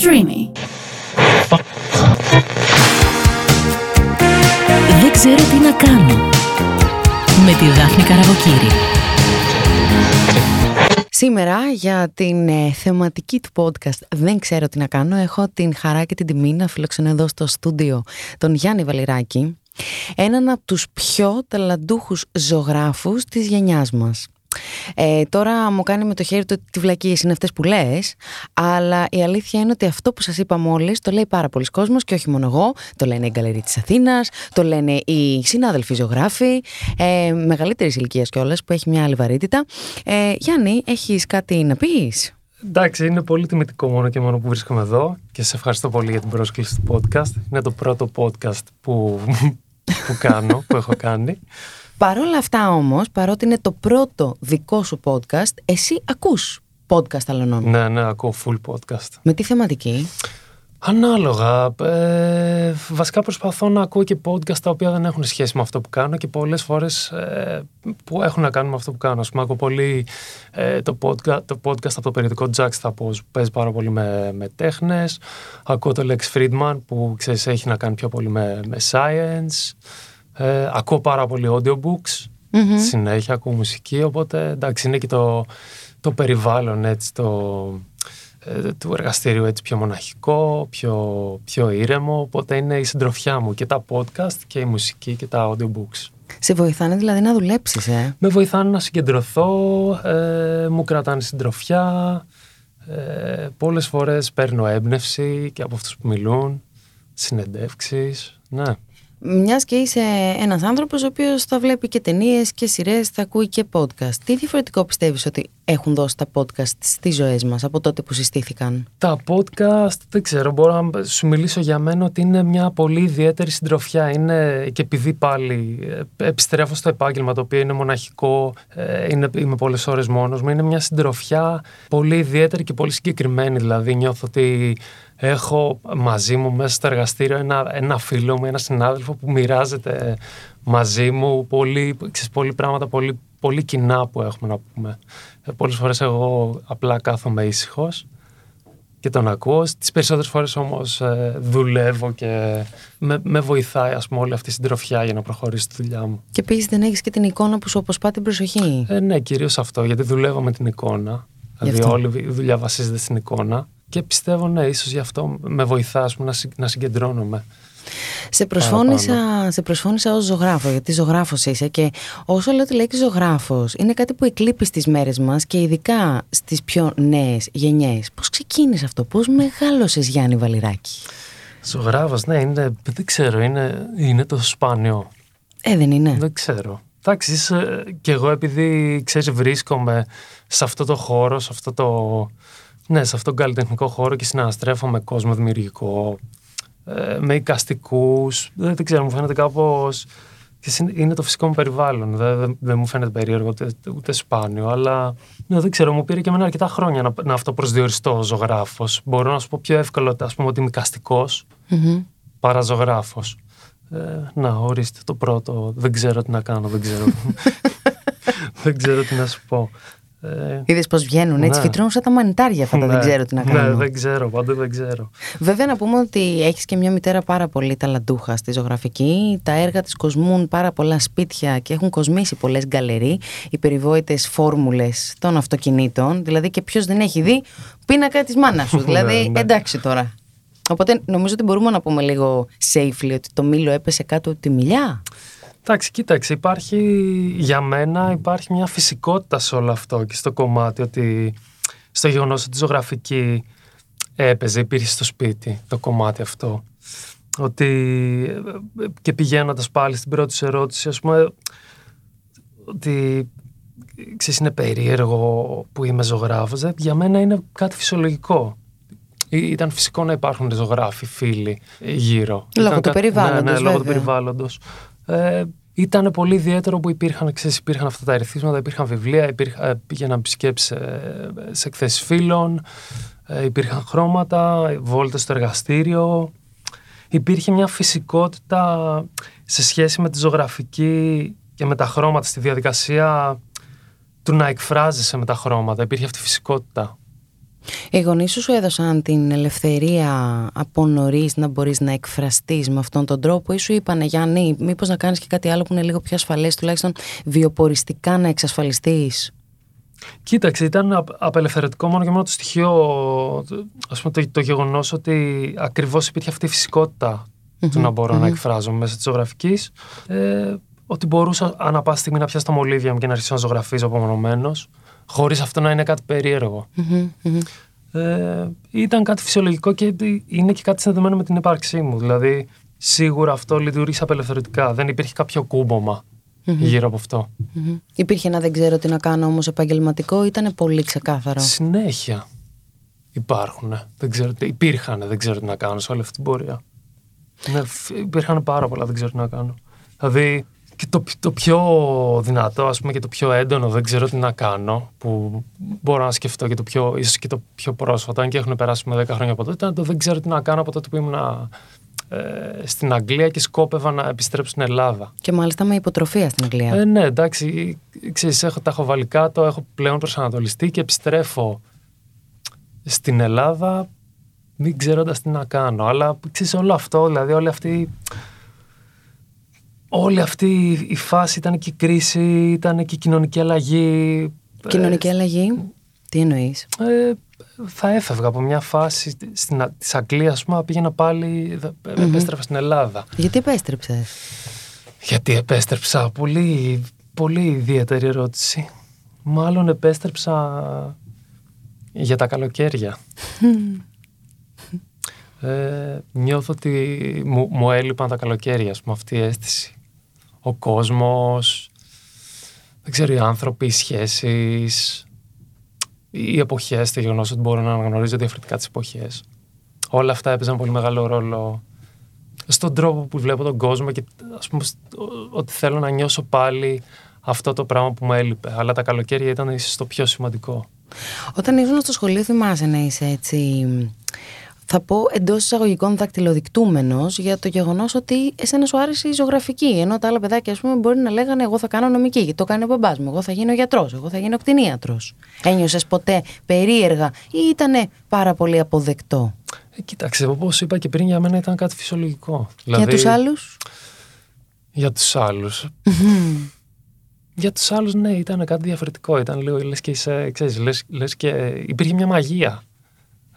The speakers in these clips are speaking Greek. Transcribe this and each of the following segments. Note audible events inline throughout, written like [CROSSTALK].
Streamy. Δεν ξέρω τι να κάνω. Με τη Δάφνη Καραβοκύρη. Σήμερα για την ε, θεματική του podcast «Δεν ξέρω τι να κάνω» έχω την χαρά και την τιμή να φιλοξενώ εδώ στο στούντιο τον Γιάννη Βαλιράκη, έναν από τους πιο ταλαντούχους ζωγράφους της γενιάς μας. Ε, τώρα μου κάνει με το χέρι του ότι τη βλακίες είναι αυτές που λες αλλά η αλήθεια είναι ότι αυτό που σας είπα μόλις το λέει πάρα πολλοί κόσμος και όχι μόνο εγώ το λένε οι γκαλερί της Αθήνας το λένε οι συνάδελφοι ζωγράφοι ε, μεγαλύτερης ηλικίας κιόλας που έχει μια άλλη βαρύτητα ε, Γιάννη έχεις κάτι να πεις; Εντάξει, είναι πολύ τιμητικό μόνο και μόνο που βρίσκομαι εδώ και σε ευχαριστώ πολύ για την πρόσκληση του podcast. Είναι το πρώτο podcast που, [LAUGHS] που κάνω, που έχω κάνει. Παρ' όλα αυτά όμως, παρότι είναι το πρώτο δικό σου podcast, εσύ ακούς podcast άλλων Ναι, ναι, ακούω full podcast. Με τι θεματική; Ανάλογα. Ε, βασικά προσπαθώ να ακούω και podcast τα οποία δεν έχουν σχέση με αυτό που κάνω και πολλές φορές ε, που έχουν να κάνουν με αυτό που κάνω. Ας πούμε, ακούω πολύ ε, το, podcast, το podcast από το περιοδικό Jackstop που παίζει πάρα πολύ με, με τέχνες. Ακούω το Lex Friedman που ξέρεις έχει να κάνει πιο πολύ με, με science. Ε, ακούω πάρα πολύ audiobooks. Συνέχεια ακούω μουσική, οπότε εντάξει είναι και το, το περιβάλλον έτσι, το, ε, του εργαστήριου έτσι πιο μοναχικό, πιο, πιο ήρεμο, οπότε είναι η συντροφιά μου και τα podcast και η μουσική και τα audiobooks. Σε βοηθάνε δηλαδή να δουλέψεις, ε; Με βοηθάνε να συγκεντρωθώ, ε, μου κρατάνε συντροφιά, ε, πολλές φορές παίρνω έμπνευση και από αυτούς που μιλούν, συνεντεύξεις, ναι. Μιας και είσαι ένας άνθρωπος ο οποίος θα βλέπει και ταινίες και σειρές, θα ακούει και podcast. Τι διαφορετικό πιστεύεις ότι έχουν δώσει τα podcast στις ζωές μας από τότε που συστήθηκαν; Τα podcast, δεν ξέρω, μπορώ να σου μιλήσω για μένα ότι είναι μια πολύ ιδιαίτερη συντροφιά. Είναι και επειδή πάλι ε, επιστρέφω στο επάγγελμα το οποίο είναι μοναχικό, ε, είναι, είμαι πολλές ώρες μόνος μου, είναι μια συντροφιά πολύ ιδιαίτερη και πολύ συγκεκριμένη. Δηλαδή νιώθω ότι έχω μαζί μου μέσα στο εργαστήριο ένα, ένα φίλο μου, ένα συνάδελφο που μοιράζεται μαζί μου πολύ, ξέρεις, πολύ πράγματα, πολύ, πολύ κοινά που έχουμε να πούμε. Ε, πολλές φορές εγώ απλά κάθομαι ήσυχος και τον ακούω. Τις περισσότερες φορές όμως ε, δουλεύω και με, με βοηθάει ας πούμε όλη αυτή η συντροφιά για να προχωρήσει τη δουλειά μου. Και επίσης δεν έχεις και την εικόνα που σου αποσπά την προσοχή. Ε, ναι, κυρίως αυτό, γιατί δουλεύω με την εικόνα. Δηλαδή όλη η δουλειά βασίζεται στην εικόνα. Και πιστεύω, ναι, ίσως γι' αυτό με βοηθά να, να συγκεντρώνομαι. Σε προσφώνησα, σε προσφώνησα ως ζωγράφο, γιατί ζωγράφος είσαι και όσο λέω τη λέξη ζωγράφος, είναι κάτι που εκλείπει στις μέρες μας και ειδικά στις πιο νέες γενιές. Πώς ξεκίνησε αυτό, πώς μεγάλωσες Γιάννη Βαλιράκη. Ζωγράφος, ναι, είναι, δεν ξέρω, είναι, είναι το σπάνιο. Ε, δεν είναι; Δεν ξέρω. Εντάξει, και εγώ επειδή, ξέρεις, βρίσκομαι σε αυτό το χώρο, σε αυτό το ναι, σε αυτόν τον καλλιτεχνικό χώρο και συναναστρέφω με κόσμο δημιουργικό, ε, με εικαστικούς. Δεν, δεν ξέρω, μου φαίνεται κάπως. Είναι το φυσικό μου περιβάλλον. Δεν, δεν, μου φαίνεται περίεργο ούτε, ούτε σπάνιο, αλλά ναι, δεν ξέρω, μου πήρε και εμένα αρκετά χρόνια να, να αυτοπροσδιοριστώ ζωγράφος. Μπορώ να σου πω πιο εύκολα ας πούμε, ότι είμαι εικαστικός mm-hmm. παρά ζωγράφος. Ε, να, ορίστε το πρώτο. Δεν ξέρω τι να κάνω, δεν ξέρω. [LAUGHS] δεν ξέρω τι να σου πω. Ε, Είδες πώς βγαίνουν έτσι, ναι. φυτρώνουν σαν τα μανιτάρια αυτά, ναι, δεν ξέρω τι να ναι, κάνω. Ναι, δεν ξέρω, πάντα δεν ξέρω. Βέβαια, να πούμε ότι έχεις και μια μητέρα πάρα πολύ ταλαντούχα στη ζωγραφική. Τα έργα της κοσμούν πάρα πολλά σπίτια και έχουν κοσμήσει πολλές γκαλερί, οι περιβόητες φόρμουλες των αυτοκινήτων. Δηλαδή, και ποιος δεν έχει δει πίνακα της μάνας σου. [LAUGHS] δηλαδή, ναι. εντάξει τώρα. Οπότε νομίζω ότι μπορούμε να πούμε λίγο safely ότι το μήλο έπεσε κάτω από τη μιλιά. Εντάξει, κοίταξε, υπάρχει για μένα υπάρχει μια φυσικότητα σε όλο αυτό και στο κομμάτι ότι στο γεγονός ότι η ζωγραφική έπαιζε, υπήρχε στο σπίτι το κομμάτι αυτό. Ότι και πηγαίνοντας πάλι στην πρώτη σου ερώτηση, ας πούμε, ότι ξέρεις, είναι περίεργο που είμαι ζωγράφος, για μένα είναι κάτι φυσιολογικό. Ήταν φυσικό να υπάρχουν ζωγράφοι, φίλοι γύρω. Λόγω του περιβάλλοντος, Ναι, ναι, λόγω του περιβάλλοντος. Ε, ήταν πολύ ιδιαίτερο που υπήρχαν, ξέρεις, υπήρχαν αυτά τα ερεθίσματα, υπήρχαν βιβλία, υπήρχαν, ε, πήγαιναν επισκέψεις σε, σε εκθέσεις φίλων, ε, υπήρχαν χρώματα, βόλτες στο εργαστήριο. Υπήρχε μια φυσικότητα σε σχέση με τη ζωγραφική και με τα χρώματα στη διαδικασία του να εκφράζεσαι με τα χρώματα. Υπήρχε αυτή η φυσικότητα. Οι γονείς σου σου έδωσαν την ελευθερία από νωρίς να μπορείς να εκφραστείς με αυτόν τον τρόπο, ή σου είπανε Γιάννη, μήπως να κάνεις και κάτι άλλο που είναι λίγο πιο ασφαλές, τουλάχιστον βιοποριστικά να εξασφαλιστείς. Κοίταξε, ήταν απελευθερωτικό μόνο και μόνο το στοιχείο, ας πούμε, το, το γεγονός ότι ακριβώς υπήρχε αυτή η φυσικότητα του να μπορώ να εκφράζομαι μέσα της ζωγραφικής. Ε, ότι μπορούσα ανά πάση στιγμή να πιάσω τα μολύβια μου και να αρχίσω να ζωγραφίζω απομονωμένος, χωρίς αυτό να είναι κάτι Ε, ήταν κάτι φυσιολογικό και είναι και κάτι συνδεδεμένο με την ύπαρξή μου. Δηλαδή, σίγουρα αυτό λειτουργήσε απελευθερωτικά. Δεν υπήρχε κάποιο κούμπομα γύρω από αυτό. Υπήρχε ένα δεν ξέρω τι να κάνω όμως επαγγελματικό, ήταν πολύ ξεκάθαρο. Συνέχεια υπάρχουν. Δεν ξέρω, υπήρχαν, δεν ξέρω τι να κάνω σε όλη αυτή την πορεία. Ναι, υπήρχαν πάρα πολλά, δεν ξέρω τι να κάνω. Δηλαδή, και το, το πιο δυνατό, ας πούμε, και το πιο έντονο, δεν ξέρω τι να κάνω, που μπορώ να σκεφτώ και το πιο, ίσως και το πιο πρόσφατο, αν και έχουν περάσει με 10 χρόνια από τότε, ήταν το δεν ξέρω τι να κάνω από τότε που ήμουν ε, στην Αγγλία και σκόπευα να επιστρέψω στην Ελλάδα. Και μάλιστα με υποτροφία στην Αγγλία. Ε, ναι, εντάξει, ξέρεις, έχω, τα έχω βάλει κάτω, έχω πλέον προσανατολιστεί και επιστρέφω στην Ελλάδα μην ξέροντας τι να κάνω. Αλλά ξέρεις όλο αυτό, δηλαδή όλη αυτή. Όλη αυτή η φάση ήταν και η κρίση, ήταν και η κοινωνική αλλαγή. Κοινωνική αλλαγή, τι εννοείς; Ε, θα έφευγα από μια φάση στην, της Αγγλίας, πούμε, πήγαινα πάλι, mm-hmm. επέστρεφα στην Ελλάδα. Γιατί επέστρεψες; Γιατί επέστρεψα, πολύ, πολύ ιδιαίτερη ερώτηση. Μάλλον επέστρεψα για τα καλοκαίρια. ε, νιώθω ότι μου, μου έλειπαν τα καλοκαίρια, με αυτή η αίσθηση. Ο κόσμος, δεν ξέρω, οι άνθρωποι, οι σχέσεις, οι εποχές, το γεγονός ότι μπορώ να αναγνωρίζω διαφορετικά τις εποχές. Όλα αυτά έπαιζαν πολύ μεγάλο ρόλο στον τρόπο που βλέπω τον κόσμο και ας πούμε ότι θέλω να νιώσω πάλι αυτό το πράγμα που μου έλειπε. Αλλά τα καλοκαίρια ήταν ίσως το πιο σημαντικό. Όταν ήσουν στο σχολείο θυμάσαι να είσαι έτσι θα πω εντός εισαγωγικών δακτυλοδεικτούμενος για το γεγονός ότι εσένα σου άρεσε η ζωγραφική. Ενώ τα άλλα παιδάκια, ας πούμε, μπορεί να λέγανε Εγώ θα κάνω νομική, γιατί το κάνει ο μπαμπάς μου. Εγώ θα γίνω γιατρός, εγώ θα γίνω κτηνίατρος. Ένιωσες ποτέ περίεργα ή ήταν πάρα πολύ αποδεκτό; Ε, κοίταξε, όπως είπα και πριν, για μένα ήταν κάτι φυσιολογικό. Δηλαδή, για τους άλλους; Για τους άλλους. Για τους άλλους, ναι, ήταν κάτι διαφορετικό. Ήταν λίγο, λες και είσαι, ξέρεις, λες, λες και υπήρχε μια μαγεία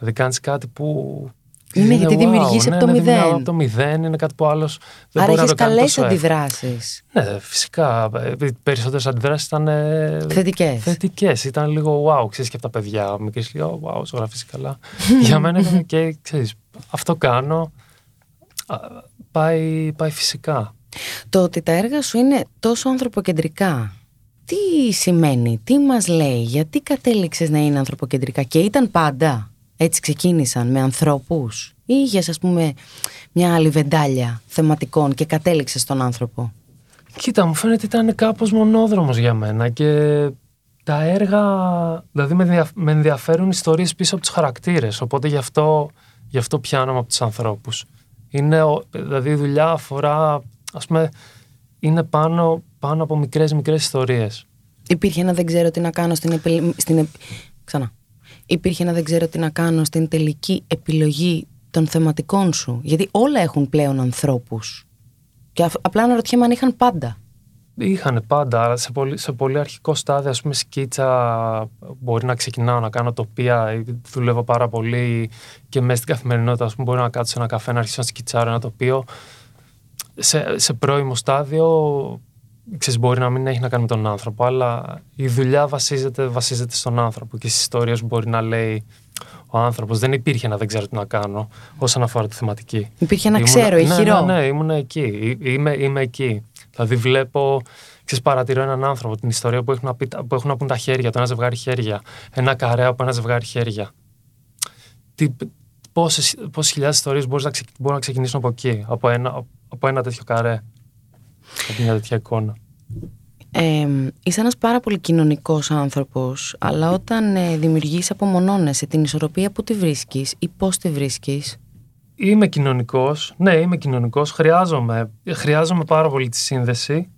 Δηλαδή κάνεις κάτι που. Είναι, γιατί δημιουργείς ναι, από το ναι, μηδέν. Από το μηδέν είναι κάτι που άλλος δεν Άρα μπορεί να το κάνει. καλές τόσο αντιδράσεις. Ναι, φυσικά. Οι περισσότερες αντιδράσεις ήταν. Θετικές. Θετικές. Ήταν λίγο wow, ξέρεις και από τα παιδιά. Μικρή λίγο wow, ζωγραφεί καλά. [LAUGHS] Για μένα ήταν και ξέρεις, αυτό κάνω. Πάει, πάει φυσικά. Το ότι τα έργα σου είναι τόσο ανθρωποκεντρικά τι σημαίνει, τι μας λέει, γιατί κατέληξες να είναι ανθρωποκεντρικά και ήταν πάντα; Έτσι ξεκίνησαν με ανθρώπους ή είχες ας πούμε μια άλλη βεντάλια θεματικών και κατέληξες στον άνθρωπο; Κοίτα, μου φαίνεται ότι ήταν κάπως μονόδρομος για μένα και τα έργα, δηλαδή με ενδιαφέρουν ιστορίες πίσω από τους χαρακτήρες, οπότε γι' αυτό, γι αυτό πιάνομαι από τους ανθρώπους. Είναι, δηλαδή η δουλειά αφορά, ας πούμε, είναι πάνω, πάνω από μικρές μικρές ιστορίες. Υπήρχε ένα δεν ξέρω τι να κάνω στην, επι... στην... Ξανά υπήρχε να δεν ξέρω τι να κάνω στην τελική επιλογή των θεματικών σου; Γιατί όλα έχουν πλέον ανθρώπους. Και απλά αναρωτιέμαι αν είχαν πάντα. Είχαν πάντα, αλλά σε πολύ, σε πολύ αρχικό στάδιο, ας πούμε, σκίτσα μπορεί να ξεκινάω να κάνω τοπία, δουλεύω πάρα πολύ και μέσα στην καθημερινότητα, ας πούμε, μπορεί να κάτσω σε ένα καφέ να αρχίσω να σκιτσάρω ένα τοπίο. Σε, σε πρώιμο στάδιο ξέρεις, μπορεί να μην έχει να κάνει με τον άνθρωπο, αλλά η δουλειά βασίζεται, βασίζεται στον άνθρωπο και στις ιστορίες μπορεί να λέει ο άνθρωπος. Δεν υπήρχε να δεν ξέρω τι να κάνω όσον αφορά τη θεματική. Υπήρχε να ξέρω, ηχηρό. Ναι, ναι, ναι, ήμουν εκεί. Είμαι, είμαι εκεί. Δηλαδή βλέπω, ξέρεις, παρατηρώ έναν άνθρωπο, την ιστορία που έχουν, να, πει, που έχουν να πούν τα χέρια, το ένα ζευγάρι χέρια, ένα καρέ από ένα ζευγάρι χέρια. Τι, πόσες, πόσες χιλιάδες ιστορίες μπορούν να, μπορούν να ξεκινήσουν από εκεί, από ένα, από ένα τέτοιο καρέ από μια τέτοια εικόνα. Ε, είσαι ένας πάρα πολύ κοινωνικός άνθρωπος, αλλά όταν ε, δημιουργείς απομονώνεσαι την ισορροπία που τη βρίσκεις ή πώς τη βρίσκεις; Είμαι κοινωνικός, ναι είμαι κοινωνικός, χρειάζομαι, χρειάζομαι πάρα πολύ τη σύνδεση,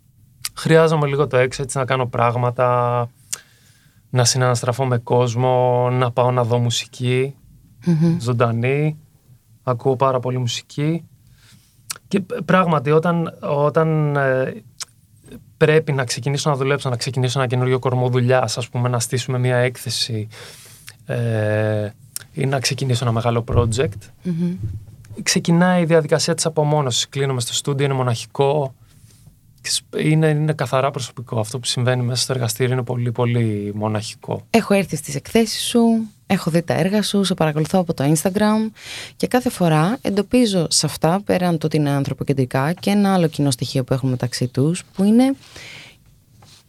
χρειάζομαι λίγο το έξω έτσι να κάνω πράγματα, να συναναστραφώ με κόσμο, να πάω να δω μουσική, ζωντανή, ακούω πάρα πολύ μουσική. Και πράγματι όταν, όταν ε, πρέπει να ξεκινήσω να δουλέψω, να ξεκινήσω ένα καινούριο κορμό δουλειάς, ας πούμε, να στήσουμε μια έκθεση ε, ή να ξεκινήσω ένα μεγάλο project. Ξεκινάει η διαδικασία της απομόνωσης. Κλείνομαι στο στούντιο, είναι μοναχικό. Είναι, είναι καθαρά προσωπικό. Αυτό που συμβαίνει μέσα στο εργαστήριο είναι πολύ πολύ μοναχικό. Έχω έρθει στις εκθέσεις σου, έχω δει τα έργα σου, σε παρακολουθώ από το Instagram και κάθε φορά εντοπίζω σε αυτά, πέραν το ότι είναι ανθρωποκεντρικά και ένα άλλο κοινό στοιχείο που έχουμε μεταξύ τους, που είναι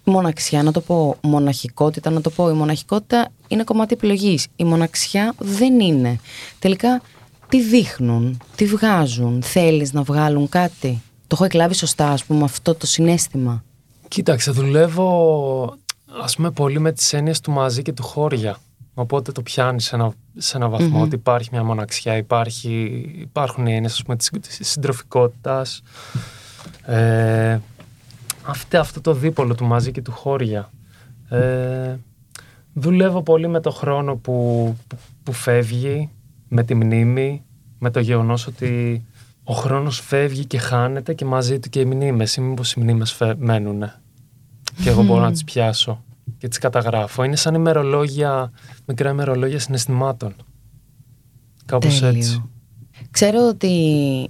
μοναξιά, να το πω μοναχικότητα, να το πω η μοναχικότητα είναι κομμάτι επιλογής. Η μοναξιά δεν είναι. Τελικά τι δείχνουν, τι βγάζουν, θέλεις να βγάλουν κάτι; Το έχω εκλάβει σωστά, ας πούμε, αυτό το συνέστημα; Κοίταξε, δουλεύω ας πούμε πολύ με τις έννοιες του μαζί και του χώρια. Οπότε το πιάνεις σε ένα, σε ένα βαθμό ότι υπάρχει μια μοναξιά, υπάρχει, υπάρχουν οι έννοιες ας πούμε, της, της συντροφικότητας. Ε, αυτό, αυτό το δίπολο του μαζί και του χώρια. Ε, δουλεύω πολύ με το χρόνο που, που, φεύγει, με τη μνήμη, με το γεγονός ότι ο χρόνος φεύγει και χάνεται και μαζί του και οι μνήμες. Ή μήπως οι μνήμες μένουν και εγώ μπορώ να τις πιάσω και τις καταγράφω. Είναι σαν ημερολόγια, μικρά ημερολόγια συναισθημάτων. Κάπως έτσι. Ξέρω ότι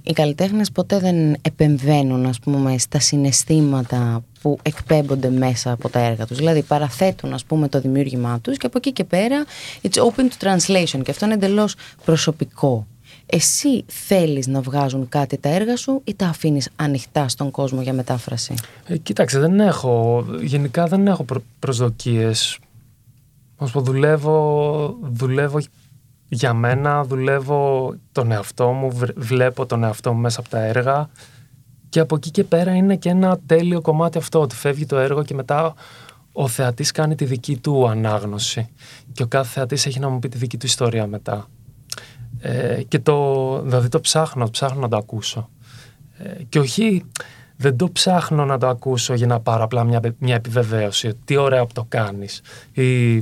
οι καλλιτέχνες ποτέ δεν επεμβαίνουν ας πούμε, στα συναισθήματα που εκπέμπονται μέσα από τα έργα τους. Δηλαδή παραθέτουν ας πούμε, το δημιούργημά τους και από εκεί και πέρα it's open to translation και αυτό είναι εντελώς προσωπικό. Εσύ θέλεις να βγάζουν κάτι τα έργα σου ή τα αφήνεις ανοιχτά στον κόσμο για μετάφραση; Ε, κοίταξε, δεν έχω, γενικά δεν έχω προ, προσδοκίες. δουλεύω, δουλεύω για μένα δουλεύω τον εαυτό μου, βλέπω τον εαυτό μου μέσα από τα έργα και από εκεί και πέρα είναι και ένα τέλειο κομμάτι αυτό, ότι φεύγει το έργο και μετά ο θεατής κάνει τη δική του ανάγνωση και ο κάθε θεατής έχει να μου πει τη δική του ιστορία μετά. Ε, και το, δηλαδή το ψάχνω, ψάχνω να το ακούσω. Ε, και όχι, δεν το ψάχνω να το ακούσω για να πάρω απλά μια, μια επιβεβαίωση, τι ωραία που το κάνεις. Ή,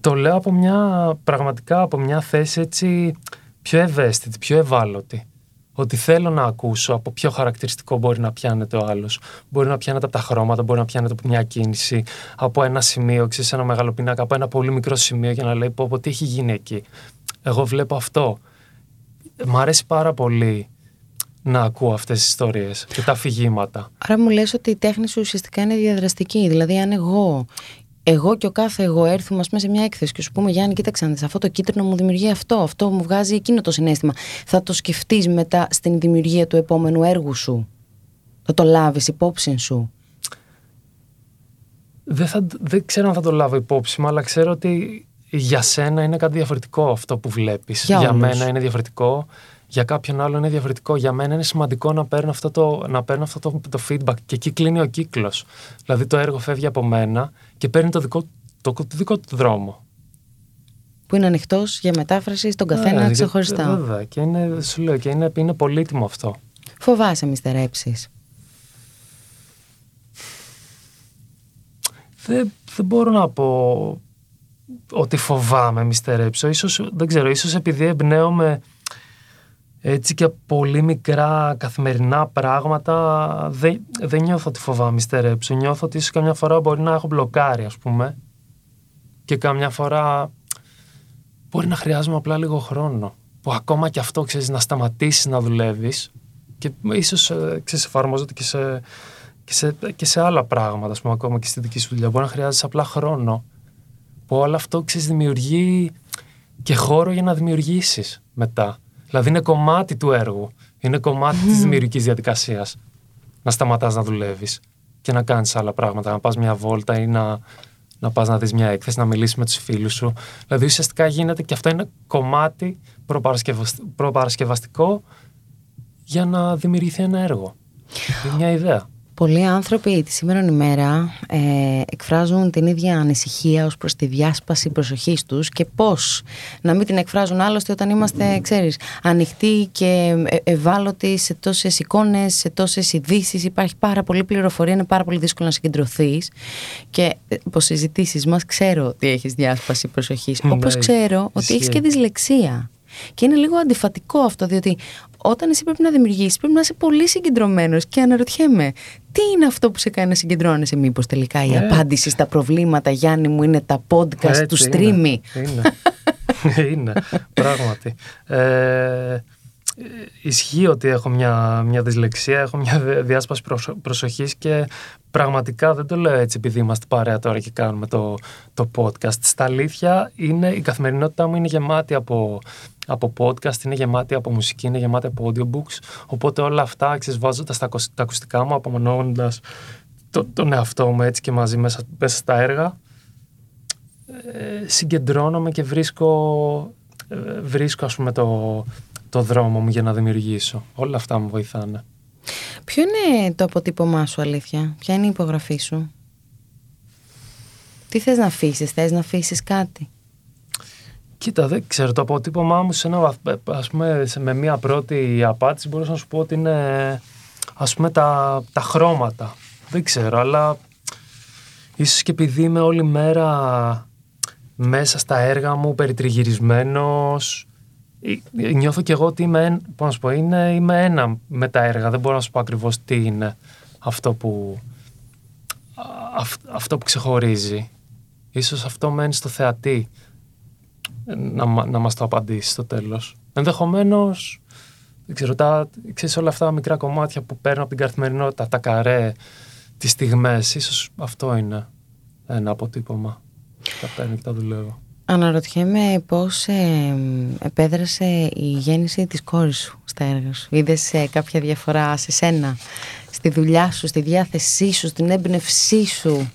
το λέω από μια, πραγματικά από μια θέση έτσι πιο ευαίσθητη, πιο ευάλωτη. Ότι θέλω να ακούσω από ποιο χαρακτηριστικό μπορεί να πιάνεται ο άλλος. Μπορεί να πιάνεται από τα χρώματα, μπορεί να πιάνεται από μια κίνηση, από ένα σημείο, ξέρεις, ένα μεγάλο πίνακα, από ένα πολύ μικρό σημείο για να λέει πω, πω τι έχει γίνει εκεί. Εγώ βλέπω αυτό. Μ' αρέσει πάρα πολύ να ακούω αυτές τις ιστορίες και τα αφηγήματα. Άρα μου λες ότι η τέχνη σου ουσιαστικά είναι διαδραστική. Δηλαδή αν εγώ εγώ και ο κάθε εγώ έρθουμε πούμε, σε μια έκθεση και σου πούμε Γιάννη, κοίταξε να αυτό το κίτρινο μου δημιουργεί αυτό, αυτό μου βγάζει εκείνο το συνέστημα. Θα το σκεφτείς μετά στην δημιουργία του επόμενου έργου σου; Θα το λάβεις υπόψη σου; Δεν, θα, δεν ξέρω αν θα το λάβω υπόψη μου, αλλά ξέρω ότι για σένα είναι κάτι διαφορετικό αυτό που βλέπεις. Για, για μένα είναι διαφορετικό για κάποιον άλλο είναι διαφορετικό. Για μένα είναι σημαντικό να παίρνω αυτό το, να παίρνω αυτό το, το feedback και εκεί κλείνει ο κύκλος. Δηλαδή το έργο φεύγει από μένα και παίρνει το δικό, το, το δικό του δρόμο. Που είναι ανοιχτός για μετάφραση στον καθένα yeah, ξεχωριστά. Βέβαια, και είναι, σου λέω, και είναι, είναι πολύτιμο αυτό. Φοβάσαι μιστερέψει. Δεν, δεν μπορώ να πω ότι φοβάμαι μιστερέψω. Ίσως, δεν ξέρω, ίσως επειδή εμπνέομαι έτσι και πολύ μικρά καθημερινά πράγματα δεν, δεν νιώθω ότι φοβάμαι στερέψω. Νιώθω ότι ίσως καμιά φορά μπορεί να έχω μπλοκάρει ας πούμε και καμιά φορά μπορεί να χρειάζομαι απλά λίγο χρόνο που ακόμα και αυτό ξέρεις να σταματήσεις να δουλεύεις και ίσως ε, ξέρεις εφαρμόζεται και σε, και σε, και σε άλλα πράγματα ας πούμε ακόμα και στη δική σου δουλειά μπορεί να χρειάζεσαι απλά χρόνο που όλο αυτό ξέρεις δημιουργεί και χώρο για να δημιουργήσεις μετά Δηλαδή είναι κομμάτι του έργου. Είναι κομμάτι mm. τη δημιουργικής διαδικασίας. Να σταματάς να δουλεύεις και να κάνεις άλλα πράγματα. Να πας μια βόλτα ή να, να πας να δεις μια έκθεση, να μιλήσεις με τους φίλους σου. Δηλαδή ουσιαστικά γίνεται και αυτό είναι κομμάτι προπαρασκευαστικό για να δημιουργηθεί ένα έργο. Είναι μια ιδέα. Πολλοί άνθρωποι τη σήμερα ημέρα ε, εκφράζουν την ίδια ανησυχία ως προς τη διάσπαση προσοχής τους και πώς να μην την εκφράζουν άλλωστε όταν είμαστε, ξέρεις, ανοιχτοί και ε, ευάλωτοι σε τόσες εικόνες, σε τόσες ειδήσεις. Υπάρχει πάρα πολλή πληροφορία, είναι πάρα πολύ δύσκολο να συγκεντρωθείς και από συζητήσεις μας ξέρω ότι έχεις διάσπαση προσοχής, ναι, όπως ξέρω ότι έχεις και δυσλεξία. Και είναι λίγο αντιφατικό αυτό, διότι όταν εσύ πρέπει να δημιουργήσεις, πρέπει να είσαι πολύ συγκεντρωμένος. Και αναρωτιέμαι, τι είναι αυτό που σε κάνει να συγκεντρώνεσαι, Μήπως τελικά η ε. απάντηση στα προβλήματα, Γιάννη μου, είναι τα podcast του streamy. Είναι. [LAUGHS] είναι, πράγματι. Ε, ισχύει ότι έχω μια, μια δυσλεξία, έχω μια διάσπαση προσοχής και πραγματικά δεν το λέω έτσι επειδή είμαστε παρέα τώρα και κάνουμε το, το podcast. Στα αλήθεια είναι, η καθημερινότητά μου είναι γεμάτη από από podcast, είναι γεμάτη από μουσική, είναι γεμάτη από audiobooks. Οπότε όλα αυτά βάζοντα τα, τα ακουστικά μου, απομονώνοντας το, τον εαυτό μου έτσι και μαζί μέσα, μέσα στα έργα, ε, συγκεντρώνομαι και βρίσκω, ε, βρίσκω ας πούμε το, το δρόμο μου για να δημιουργήσω. Όλα αυτά μου βοηθάνε. Ποιο είναι το αποτύπωμά σου αλήθεια, ποια είναι η υπογραφή σου; Τι θες να αφήσεις, θες να αφήσεις κάτι; Κοίτα, δεν ξέρω. Το αποτύπωμά μου σε ένα βαθμό, ας πούμε, με μία πρώτη απάντηση μπορούσα να σου πω ότι είναι ας πούμε τα, τα χρώματα. Δεν ξέρω, αλλά ίσως και επειδή είμαι όλη μέρα μέσα στα έργα μου περιτριγυρισμένος νιώθω και εγώ ότι είμαι, πώς να σου πω, είναι, είμαι ένα με τα έργα. Δεν μπορώ να σου πω ακριβώς τι είναι αυτό που, αυτό που ξεχωρίζει. Ίσως αυτό μένει στο θεατή να, να μας το απαντήσεις στο τέλος. Ενδεχομένως, δεν ξέρω, τα, ξέρεις, όλα αυτά τα μικρά κομμάτια που παίρνω από την καθημερινότητα, τα καρέ, τις στιγμές, ίσως αυτό είναι ένα αποτύπωμα. Τα παίρνω και τα δουλεύω. Αναρωτιέμαι πώς ε, επέδρασε η γέννηση της κόρης σου στα έργα σου. Είδες ε, κάποια διαφορά σε σένα, στη δουλειά σου, στη διάθεσή σου, στην έμπνευσή σου;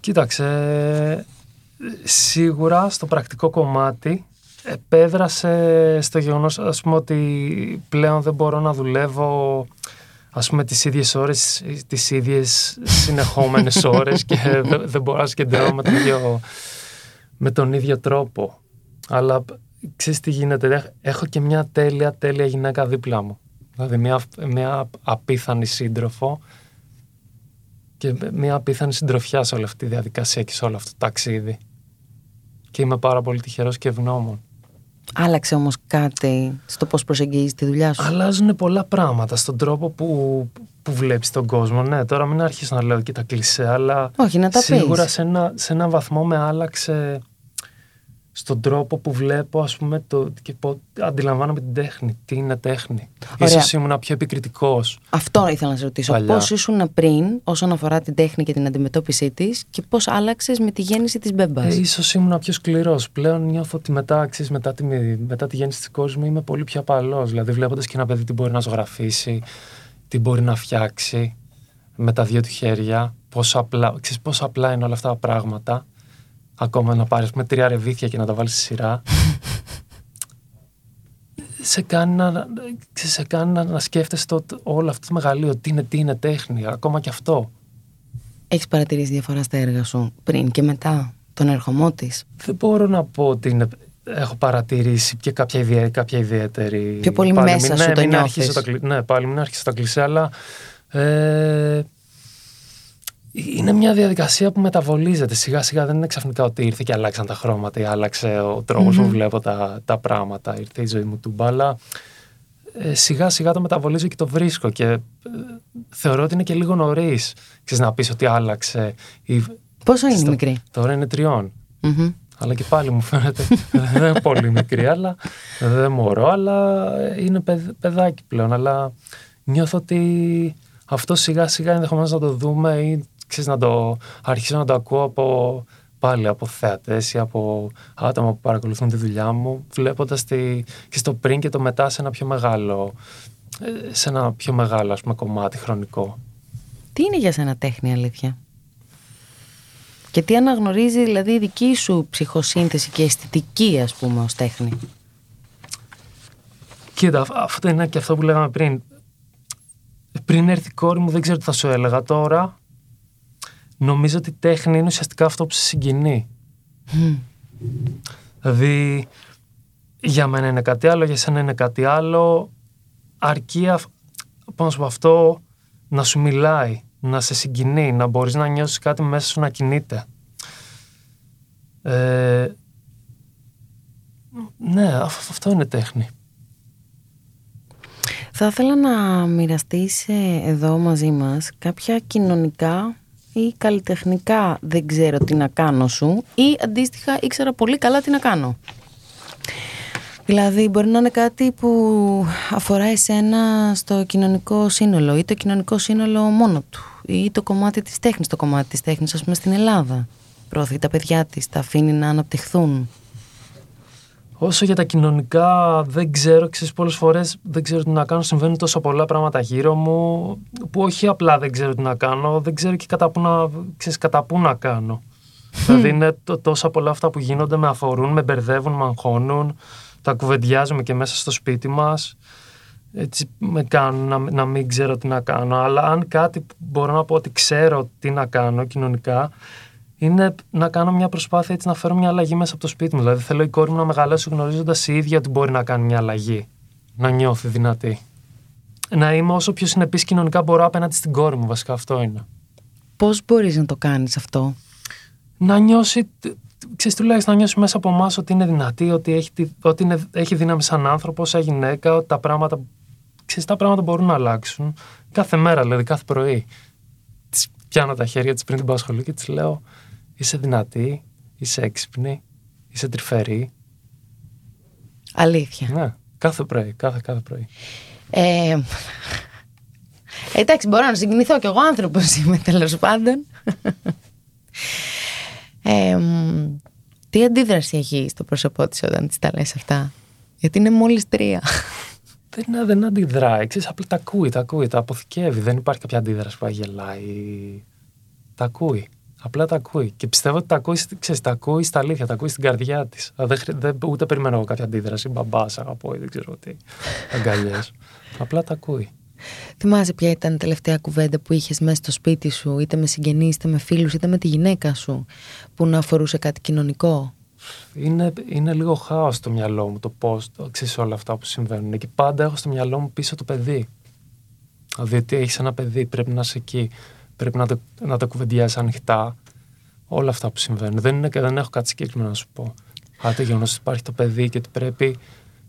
Κοίταξε, σίγουρα στο πρακτικό κομμάτι επέδρασε στο γεγονός ας πούμε ότι πλέον δεν μπορώ να δουλεύω ας πούμε τις ίδιες ώρες, τις ίδιες συνεχόμενες [LAUGHS] ώρες και δεν, μπορώ να συγκεντρώνω με τον, ίδιο, με τον ίδιο τρόπο. Αλλά ξέρεις τι γίνεται, έχω και μια τέλεια τέλεια γυναίκα δίπλα μου. Δηλαδή μια, μια απίθανη σύντροφο και μια απίθανη συντροφιά σε όλη αυτή τη διαδικασία και σε όλο αυτό το ταξίδι και είμαι πάρα πολύ τυχερός και ευγνώμων. Άλλαξε όμως κάτι στο πώς προσεγγίζεις τη δουλειά σου; Αλλάζουν πολλά πράγματα στον τρόπο που, που βλέπεις τον κόσμο. Ναι, τώρα μην αρχίσω να λέω και τα κλισέ, αλλά Όχι, να τα σίγουρα σε ένα, σε ένα βαθμό με άλλαξε στον τρόπο που βλέπω ας πούμε το, και πω, αντιλαμβάνομαι την τέχνη. Τι είναι τέχνη. Ωραία. Ίσως ήμουν πιο επικριτικός. Αυτό ήθελα να σε ρωτήσω. Παλιά. Πώς ήσουν πριν όσον αφορά την τέχνη και την αντιμετώπιση της και πώς άλλαξες με τη γέννηση της μπέμπας; Ε, ίσως ήμουν πιο σκληρός. Πλέον νιώθω ότι μετά, ξέρεις, μετά, τη, μετά τη γέννηση της κόρης μου είμαι πολύ πιο απαλός. Δηλαδή βλέποντας και ένα παιδί τι μπορεί να ζωγραφίσει, τι μπορεί να φτιάξει με τα δύο του χέρια. Πόσο απλά, ξέρεις, πόσο απλά είναι όλα αυτά τα πράγματα ακόμα να πάρεις με τρία ρεβίθια και να τα βάλεις στη σειρά σε κάνει να, σε κάνει να, να σκέφτεσαι το, όλο αυτό το μεγαλείο, τι είναι, τι είναι τέχνη, ακόμα και αυτό. Έχεις παρατηρήσει διαφορά στα έργα σου πριν και μετά τον ερχομό της; Δεν μπορώ να πω ότι είναι, έχω παρατηρήσει και κάποια, ιδέα, κάποια ιδιαίτερη... Πιο πολύ πάλι, μέσα σου ναι, το νιώθεις. ναι, πάλι μην άρχισε τα κλεισέ, αλλά ε, είναι μια διαδικασία που μεταβολίζεται. Σιγά σιγά δεν είναι ξαφνικά ότι ήρθε και αλλάξαν τα χρώματα ή άλλαξε ο τρόπος που βλέπω τα, τα πράγματα. Ήρθε η ζωή μου του μπάλα. Ε, σιγά σιγά το μεταβολίζω και το βρίσκω και ε, θεωρώ ότι είναι και λίγο νωρίς να πεις ότι άλλαξε. Η... Πόσο είναι μικρή; Τώρα είναι Αλλά και πάλι μου φαίνεται [LAUGHS] δεν είναι πολύ μικρή, αλλά δεν μωρώ, αλλά είναι παιδάκι πλέον. Αλλά νιώθω ότι αυτό σιγά σιγά ενδεχομένως να το δούμε ή ξέρεις, να το αρχίσω να το ακούω από, πάλι από θεατές ή από άτομα που παρακολουθούν τη δουλειά μου, βλέποντας τη, και στο πριν και το μετά σε ένα πιο μεγάλο, ε, σε ένα πιο μεγάλο ας πούμε, κομμάτι χρονικό. Τι είναι για σένα τέχνη αλήθεια; Και τι αναγνωρίζει δηλαδή η δική σου ψυχοσύνθεση και αισθητική ας πούμε ως τέχνη; Κοίτα, αυτό είναι και αυτό που λέγαμε πριν. πριν έρθει η κόρη μου δεν ξέρω τι θα σου έλεγα τώρα. Νομίζω ότι η τέχνη είναι ουσιαστικά αυτό που σε συγκινεί. Δηλαδή, για μένα είναι κάτι άλλο, για σένα είναι κάτι άλλο. Αρκεί πάνω από αυτό να σου μιλάει, να σε συγκινεί, να μπορείς να νιώσεις κάτι μέσα σου να κινείται. Ε, ναι, αυτό είναι τέχνη. Θα ήθελα να μοιραστείς ε, εδώ μαζί μας κάποια κοινωνικά ή καλλιτεχνικά δεν ξέρω τι να κάνω σου ή αντίστοιχα ήξερα πολύ καλά τι να κάνω. Δηλαδή μπορεί να είναι κάτι που αφορά εσένα στο κοινωνικό σύνολο ή το κοινωνικό σύνολο μόνο του ή το κομμάτι της τέχνης, το κομμάτι της τέχνης ας πούμε στην Ελλάδα. Προωθεί τα παιδιά της, τα αφήνει να αναπτυχθούν. Όσο για τα κοινωνικά δεν ξέρω, ξέρεις πολλές φορές δεν ξέρω τι να κάνω, συμβαίνουν τόσο πολλά πράγματα γύρω μου που όχι απλά δεν ξέρω τι να κάνω, δεν ξέρω και κατά πού να, ξέρεις, κατά πού να κάνω. δηλαδή είναι τόσα πολλά αυτά που γίνονται, με αφορούν, με μπερδεύουν, με αγχώνουν, τα κουβεντιάζουμε και μέσα στο σπίτι μας, έτσι με κάνουν να, να μην ξέρω τι να κάνω. Αλλά αν κάτι μπορώ να πω ότι ξέρω τι να κάνω κοινωνικά, είναι να κάνω μια προσπάθεια έτσι να φέρω μια αλλαγή μέσα από το σπίτι μου. Δηλαδή, θέλω η κόρη μου να μεγαλώσει γνωρίζοντας η ίδια ότι μπορεί να κάνει μια αλλαγή. Να νιώθει δυνατή. Να είμαι όσο πιο συνεπής κοινωνικά μπορώ απέναντι στην κόρη μου, βασικά αυτό είναι. Πώς μπορείς να το κάνεις αυτό, Να νιώσει. Ξέρεις, τουλάχιστον να νιώσει μέσα από εμάς ότι είναι δυνατή, ότι έχει, ότι είναι, έχει δύναμη σαν άνθρωπος, σαν γυναίκα, ότι τα πράγματα, ξέρεις, τα πράγματα μπορούν να αλλάξουν. Κάθε μέρα, δηλαδή, κάθε πρωί. Της πιάνω τα χέρια της πριν την πάω σχολείο και της λέω: Είσαι δυνατή, είσαι έξυπνη, είσαι τρυφερή. Αλήθεια. Ναι, κάθε πρωί, κάθε, κάθε πρωί. Ε, εντάξει, μπορώ να συγκινηθώ κι εγώ άνθρωπος είμαι τέλος πάντων. Ε, τι αντίδραση έχει στο πρόσωπό της όταν της τα λες αυτά; Γιατί είναι μόλις τρία. Δεν, δεν αντιδράει. Ξέρεις, απλά τα ακούει, τα ακούει, τα αποθηκεύει. Δεν υπάρχει κάποια αντίδραση που αγελάει. Τα ακούει. Απλά τα ακούει. Και πιστεύω ότι τα ακούει, ξέρεις, τα ακούει στα αλήθεια, τα ακούει στην καρδιά της. Δεν, δεν, ούτε περιμένω εγώ κάποια αντίδραση. Μπαμπάς, αγαπώ ή δεν ξέρω τι. [LAUGHS] Αγκαλιές. Απλά τα ακούει. Θυμάσαι ποια ήταν η τελευταία κουβέντα που είχες μέσα στο σπίτι σου, είτε με συγγενείς, είτε με φίλους, είτε με τη γυναίκα σου, που να αφορούσε κάτι κοινωνικό; Είναι, είναι λίγο χάος στο μυαλό μου το πώς, ξέρεις όλα αυτά που συμβαίνουν. Και πάντα έχω στο μυαλό μου πίσω το παιδί. Δηλαδή, ότι έχεις ένα παιδί, πρέπει να είσαι εκεί πρέπει να, το, να τα κουβεντιάσεις ανοιχτά. Όλα αυτά που συμβαίνουν. Δεν, είναι, δεν έχω κάτι συγκεκριμένο να σου πω. Αλλά το γεγονός ότι υπάρχει το παιδί και ότι πρέπει,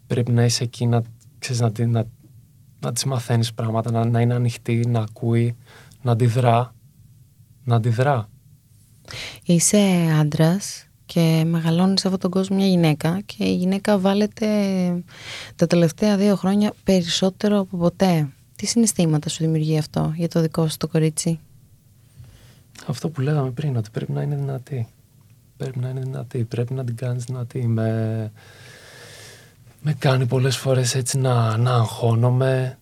πρέπει να είσαι εκεί να, ξέρεις, να, να, να της μαθαίνεις πράγματα, να, να είναι ανοιχτή, να ακούει, να αντιδρά. Να αντιδρά. Είσαι άντρας και μεγαλώνεις σε αυτόν τον κόσμο μια γυναίκα και η γυναίκα βάλετε τα τελευταία δύο χρόνια περισσότερο από ποτέ. Τι συναισθήματα σου δημιουργεί αυτό για το δικό σου το κορίτσι; Αυτό που λέγαμε πριν, ότι πρέπει να είναι δυνατή. Πρέπει να είναι δυνατή, πρέπει να την κάνεις δυνατή. Με, με κάνει πολλές φορές έτσι να, να αγχώνομαι.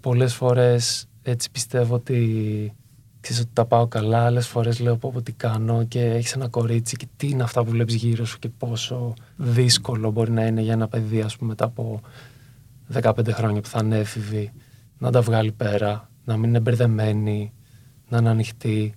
Πολλές φορές έτσι πιστεύω ότι ξέρεις ότι τα πάω καλά, άλλες φορές λέω πω, πω τι κάνω και έχεις ένα κορίτσι και τι είναι αυτά που βλέπεις γύρω σου και πόσο δύσκολο μπορεί να είναι για ένα παιδί ας πούμε μετά από 15 χρόνια που θα είναι έφηβη να τα βγάλει πέρα, να μην είναι μπερδεμένη, να είναι ανοιχτή,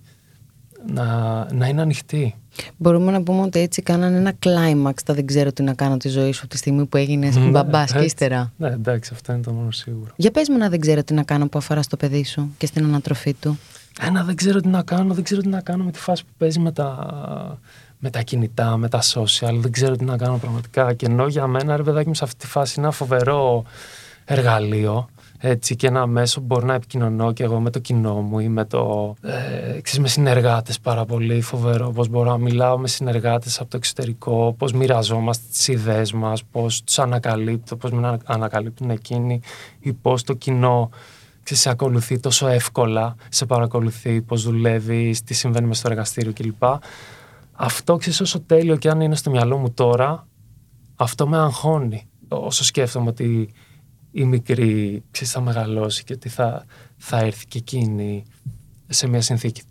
να, να είναι ανοιχτή. Μπορούμε να πούμε ότι έτσι κάνανε ένα κλάιμαξ τα δεν ξέρω τι να κάνω τη ζωή σου τη στιγμή που έγινες ναι, μπαμπάς και ύστερα. Ναι, εντάξει, αυτό είναι το μόνο σίγουρο. Για πες μου να δεν ξέρω τι να κάνω που αφορά στο παιδί σου και στην ανατροφή του. Ένα δεν ξέρω τι να κάνω, δεν ξέρω τι να κάνω με τη φάση που παίζει με τα, με τα κινητά, με τα social, δεν ξέρω τι να κάνω πραγματικά. Και ενώ για μένα, ρε παιδάκι μου, σε αυτή τη φάση είναι ένα φοβερό εργαλείο έτσι, και ένα μέσο που μπορώ να επικοινωνώ και εγώ με το κοινό μου ή με, το, ε, ξέρεις, με συνεργάτες πάρα πολύ φοβερό, πώς μπορώ να μιλάω με συνεργάτες από το εξωτερικό, πώς μοιραζόμαστε τις ιδέες μας, πώς τους ανακαλύπτω, πώς με ανακαλύπτουν εκείνοι ή πώς το κοινό ξέρεις, σε ακολουθεί τόσο εύκολα, σε παρακολουθεί πώς δουλεύει, τι συμβαίνει μες στο εργαστήριο κλπ. Αυτό ξέρεις όσο τέλειο και αν είναι στο μυαλό μου τώρα, αυτό με αγχώνει. Όσο σκέφτομαι ότι η μικρή ξέρεις, θα μεγαλώσει και ότι θα, θα έρθει και εκείνη σε μια συνθήκη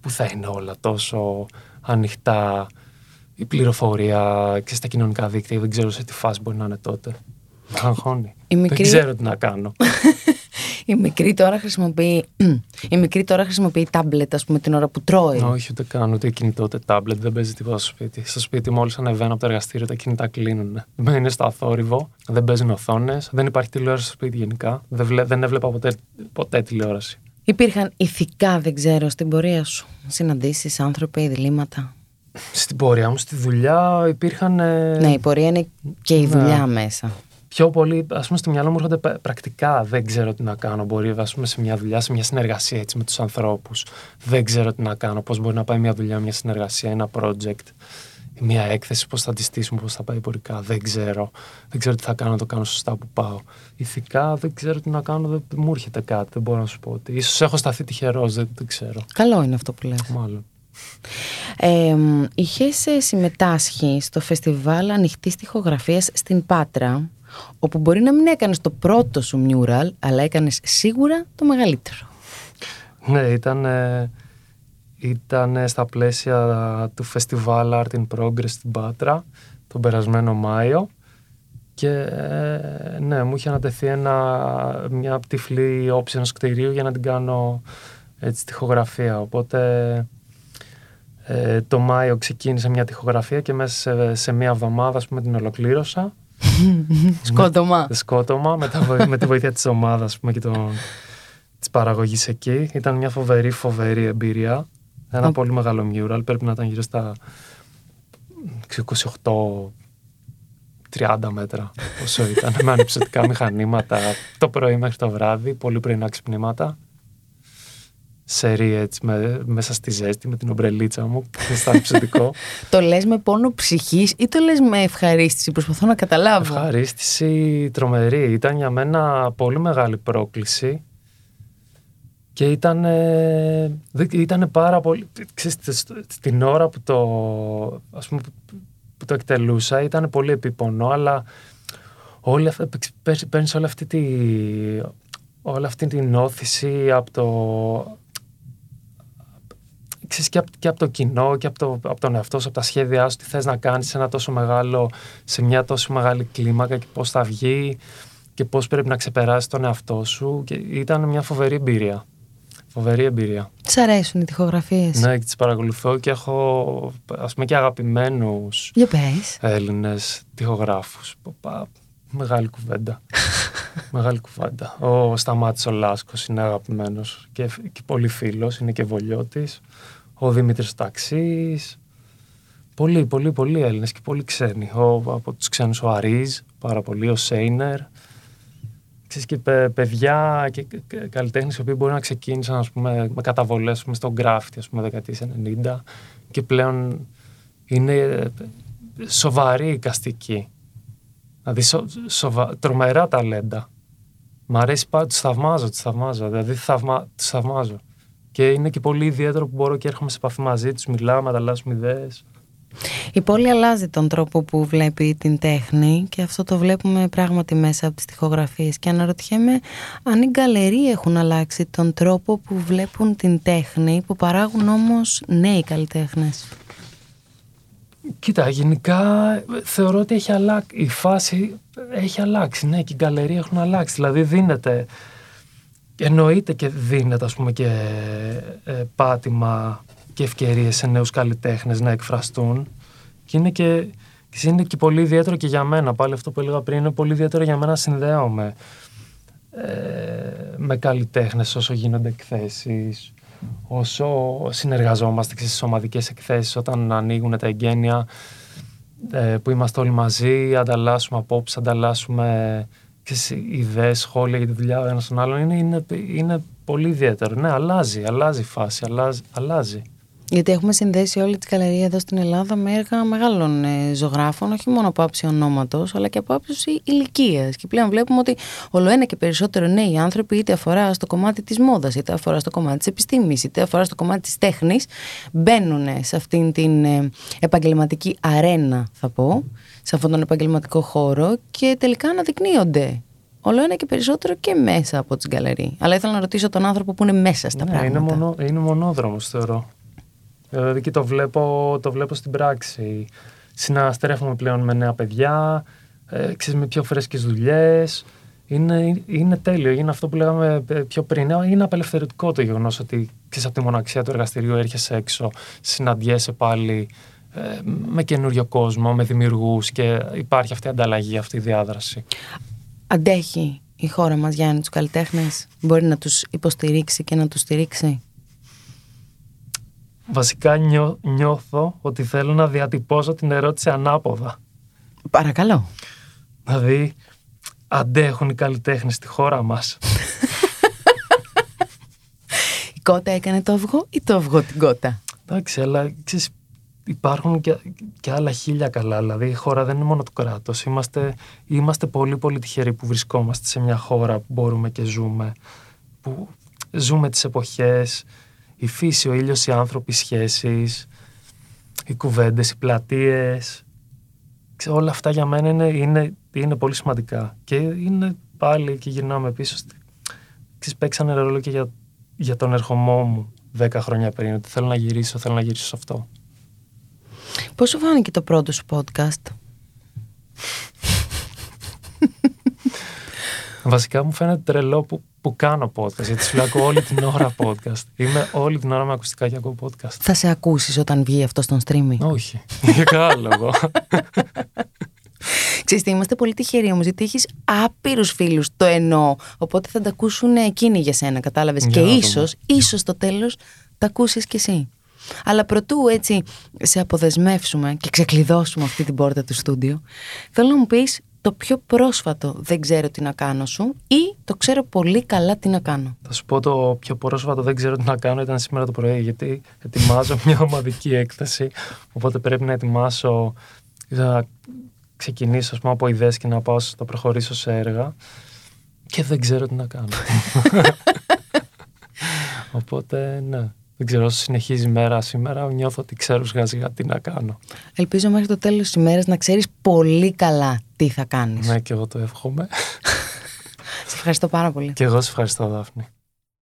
που θα είναι όλα τόσο ανοιχτά, η πληροφορία και στα κοινωνικά δίκτυα, δεν ξέρω σε τι φάση μπορεί να είναι τότε. Αγχώνει. Δεν ξέρω τι να κάνω. [LAUGHS] Η μικρή τώρα χρησιμοποιεί, [CLEARS THROAT] η μικρή τώρα χρησιμοποιεί τάμπλετ, ας πούμε, την ώρα που τρώει. Όχι, ούτε καν, ούτε κινητό, ούτε τάμπλετ. Δεν παίζει τίποτα στο σπίτι. Στο σπίτι, μόλις ανεβαίνω από το εργαστήριο, τα κινητά κλείνουν. Είναι στο αθόρυβο, δεν παίζουν οθόνες, δεν υπάρχει τηλεόραση στο σπίτι γενικά. Δεν, βλέ, δεν έβλεπα ποτέ, ποτέ τηλεόραση. Υπήρχαν ηθικά, δεν ξέρω, στην πορεία σου. Συναντήσεις, άνθρωποι, διλήμματα. Στην πορεία μου, στη δουλειά υπήρχαν. Ε... Ναι, η πορεία είναι και η δουλειά μέσα πιο πολύ, ας πούμε, στο μυαλό μου έρχονται πρακτικά. Δεν ξέρω τι να κάνω. Μπορεί, ας πούμε, σε μια δουλειά, σε μια συνεργασία έτσι, με τους ανθρώπους. Δεν ξέρω τι να κάνω. Πώς μπορεί να πάει μια δουλειά, μια συνεργασία, ένα project, μια έκθεση, πώς θα τη στήσουμε, πώς θα πάει πορικά. Δεν ξέρω. Δεν ξέρω τι θα κάνω να το κάνω σωστά που πάω. Ηθικά δεν ξέρω τι να κάνω. Δεν μου έρχεται κάτι. Δεν μπορώ να σου πω ότι. σω έχω σταθεί τυχερός. Δεν, δεν ξέρω. Καλό είναι αυτό που λες. Μάλλον. Ε, είχες συμμετάσχει στο φεστιβάλ ανοιχτής τοιχογραφία στην Πάτρα όπου μπορεί να μην έκανες το πρώτο σου μιουράλ, αλλά έκανες σίγουρα το μεγαλύτερο. Ναι, ήταν, ήταν στα πλαίσια του φεστιβάλ Art in Progress στην Πάτρα τον περασμένο Μάιο και ε, ναι, μου είχε ανατεθεί ένα, μια τυφλή όψη ενός κτηρίου για να την κάνω έτσι τυχογραφία. Οπότε ε, το Μάιο ξεκίνησε μια τυχογραφία και μέσα σε, σε μια εβδομάδα πούμε, την ολοκλήρωσα σκότωμα. σκότωμα με, με τη βοήθεια της ομάδας πούμε, και το, της παραγωγής εκεί. Ήταν μια φοβερή φοβερή εμπειρία. Ένα πολύ μεγάλο mural. Πρέπει να ήταν γύρω στα 28 30 μέτρα όσο ήταν [LAUGHS] με ανυψωτικά μηχανήματα το πρωί μέχρι το βράδυ, πολύ πρωινά ξυπνήματα σερί έτσι με, μέσα στη ζέστη με την ομπρελίτσα μου στα ψητικό. [LAUGHS] το λες με πόνο ψυχής ή το λες με ευχαρίστηση, προσπαθώ να καταλάβω; Ευχαρίστηση τρομερή, ήταν για μένα πολύ μεγάλη πρόκληση και ήταν, ήταν πάρα πολύ, ξέρεις, την ώρα που το, ας πούμε, που το εκτελούσα ήταν πολύ επίπονο, αλλά όλη, παίρνεις όλη αυτή τη, όλη αυτή την όθηση από το, ξέρεις, και, από, και από το κοινό και από, το, από τον εαυτό σου, από τα σχέδιά σου, τι θες να κάνεις σε, ένα τόσο μεγάλο, σε μια τόσο μεγάλη κλίμακα και πώς θα βγει και πώς πρέπει να ξεπεράσεις τον εαυτό σου και ήταν μια φοβερή εμπειρία. Φοβερή εμπειρία. Της αρέσουν οι τυχογραφίες; Ναι, και τις παρακολουθώ και έχω ας πούμε και αγαπημένους Έλληνες τυχογράφους. Μεγάλη κουβέντα. [LAUGHS] Μεγάλη κουβέντα. Ο Σταμάτης ο Λάσκος είναι αγαπημένος και, και πολύ φίλος, είναι και βολιώτης ο Δημήτρης Ταξής, πολύ, πολύ, πολύ Έλληνες και πολύ ξένοι. Ο, από τους ξένους ο Αρίζ, πάρα πολύ, ο Σέινερ. Ξέρεις και παιδιά και καλλιτέχνες οι οποίοι μπορεί να ξεκίνησαν ας πούμε, με καταβολές πούμε, στο γκράφτη ας πούμε δεκαετίες 90 και πλέον είναι σοβαρή εικαστική. Δηλαδή σο, σοβα, τρομερά ταλέντα. Μ' αρέσει πάρα, τους θαυμάζω, τους θαυμάζω. Δηλαδή θαυμα, τους θαυμάζω. Και είναι και πολύ ιδιαίτερο που μπορώ και έρχομαι σε επαφή μαζί τους, μιλάμε, ανταλλάσσουμε ιδέες. Η πόλη αλλάζει τον τρόπο που βλέπει την τέχνη και αυτό το βλέπουμε πράγματι μέσα από τις τοιχογραφίες και αναρωτιέμαι αν οι γκαλερί έχουν αλλάξει τον τρόπο που βλέπουν την τέχνη που παράγουν όμως νέοι καλλιτέχνες. Κοίτα, γενικά θεωρώ ότι έχει αλλάξει, η φάση έχει αλλάξει, ναι και οι γκαλερί έχουν αλλάξει, δηλαδή δίνεται εννοείται και δίνεται ας πούμε και ε, πάτημα και ευκαιρίες σε νέους καλλιτέχνες να εκφραστούν. Και είναι και, είναι και πολύ ιδιαίτερο και για μένα. Πάλι αυτό που έλεγα πριν είναι πολύ ιδιαίτερο για μένα να συνδέομαι ε, με καλλιτέχνες όσο γίνονται εκθέσεις όσο συνεργαζόμαστε και στις ομαδικές εκθέσεις όταν ανοίγουν τα εγγένεια ε, που είμαστε όλοι μαζί, ανταλλάσσουμε απόψεις, ανταλλάσσουμε ιδέες, σχόλια για τη δουλειά ο ένας τον άλλον είναι, είναι, είναι πολύ ιδιαίτερο. Ναι, αλλάζει, αλλάζει η φάση, αλλάζει. αλλάζει. Γιατί έχουμε συνδέσει όλη την καλερία εδώ στην Ελλάδα με έργα μεγάλων ε, ζωγράφων, όχι μόνο από άψη ονόματος, αλλά και από άψης ηλικίας. Και πλέον βλέπουμε ότι όλο ένα και περισσότερο νέοι άνθρωποι, είτε αφορά στο κομμάτι της μόδας, είτε αφορά στο κομμάτι της επιστήμης, είτε αφορά στο κομμάτι της τέχνης, μπαίνουν σε αυτήν την ε, επαγγελματική αρένα, θα πω, σε αυτόν τον επαγγελματικό χώρο και τελικά αναδεικνύονται όλο ένα και περισσότερο και μέσα από τις γκαλερί. Αλλά ήθελα να ρωτήσω τον άνθρωπο που είναι μέσα στα ναι, πράγματα. Είναι, μονο, είναι μονόδρομος θεωρώ. Δηλαδή και το βλέπω, το βλέπω στην πράξη. Συναστρέφουμε πλέον με νέα παιδιά, ε, ξέρεις, με πιο φρέσκες δουλειές. είναι, είναι τέλειο. Είναι αυτό που λέγαμε πιο πριν. Είναι απελευθερωτικό το γεγονός ότι ξέρεις, από τη μοναξία του εργαστηρίου έρχεσαι έξω, συναντιέσαι πάλι ε, με καινούριο κόσμο, με δημιουργούς και υπάρχει αυτή η ανταλλαγή, αυτή η διάδραση. Αντέχει η χώρα μας Γιάννη τους καλλιτέχνες; Μπορεί να τους υποστηρίξει και να τους στηρίξει; Βασικά νιώθω ότι θέλω να διατυπώσω την ερώτηση ανάποδα Παρακαλώ Δηλαδή αντέχουν οι καλλιτέχνες στη χώρα μας; [LAUGHS] Η κότα έκανε το αυγό ή το αυγό την κότα; Εντάξει αλλά ξέρεις υπάρχουν και, και άλλα χίλια καλά. Δηλαδή η χώρα δεν είναι μόνο το κράτος. Είμαστε, είμαστε πολύ πολύ τυχεροί που βρισκόμαστε σε μια χώρα που μπορούμε και ζούμε. Που ζούμε τις εποχές, η φύση, ο ήλιος, οι άνθρωποι, οι σχέσεις, οι κουβέντες, οι πλατείες. Όλα αυτά για μένα είναι, είναι, είναι πολύ σημαντικά. Και είναι πάλι και γυρνάμε πίσω. Ξέρεις, παίξανε ρόλο και για, για τον ερχομό μου δέκα χρόνια πριν. Ότι θέλω να γυρίσω, θέλω να γυρίσω σε αυτό. Πώς σου φάνηκε το πρώτο σου podcast? Βασικά μου φαίνεται τρελό που, που κάνω podcast, γιατί σου λέω όλη την ώρα podcast. Είμαι όλη την ώρα με ακουστικά και ακούω podcast. Θα σε ακούσεις όταν βγει αυτό στον streaming? Όχι, για κανένα λόγο. Ξέρετε, είμαστε πολύ τυχεροί όμως, γιατί έχεις άπειρους φίλους, το εννοώ. Οπότε θα τα ακούσουν εκείνοι για σένα, κατάλαβες. Και ίσως, ίσως στο τέλος τα ακούσεις κι εσύ. Αλλά προτού έτσι σε αποδεσμεύσουμε και ξεκλειδώσουμε αυτή την πόρτα του στούντιο, θέλω να μου πεις το πιο πρόσφατο δεν ξέρω τι να κάνω σου ή το ξέρω πολύ καλά τι να κάνω. Θα σου πω το πιο πρόσφατο δεν ξέρω τι να κάνω ήταν σήμερα το πρωί γιατί ετοιμάζω μια ομαδική έκθεση οπότε πρέπει να ετοιμάσω να ξεκινήσω πούμε, από ιδέες και να πάω να προχωρήσω σε έργα και δεν ξέρω τι να κάνω. [LAUGHS] οπότε ναι. Δεν ξέρω, όσο συνεχίζει η μέρα σήμερα, νιώθω ότι ξέρω σιγά τι να κάνω. Ελπίζω μέχρι το τέλος της ημέρας να ξέρεις πολύ καλά τι θα κάνεις. Ναι, και εγώ το εύχομαι. [LAUGHS] σε ευχαριστώ πάρα πολύ. Και εγώ σε ευχαριστώ, Δάφνη.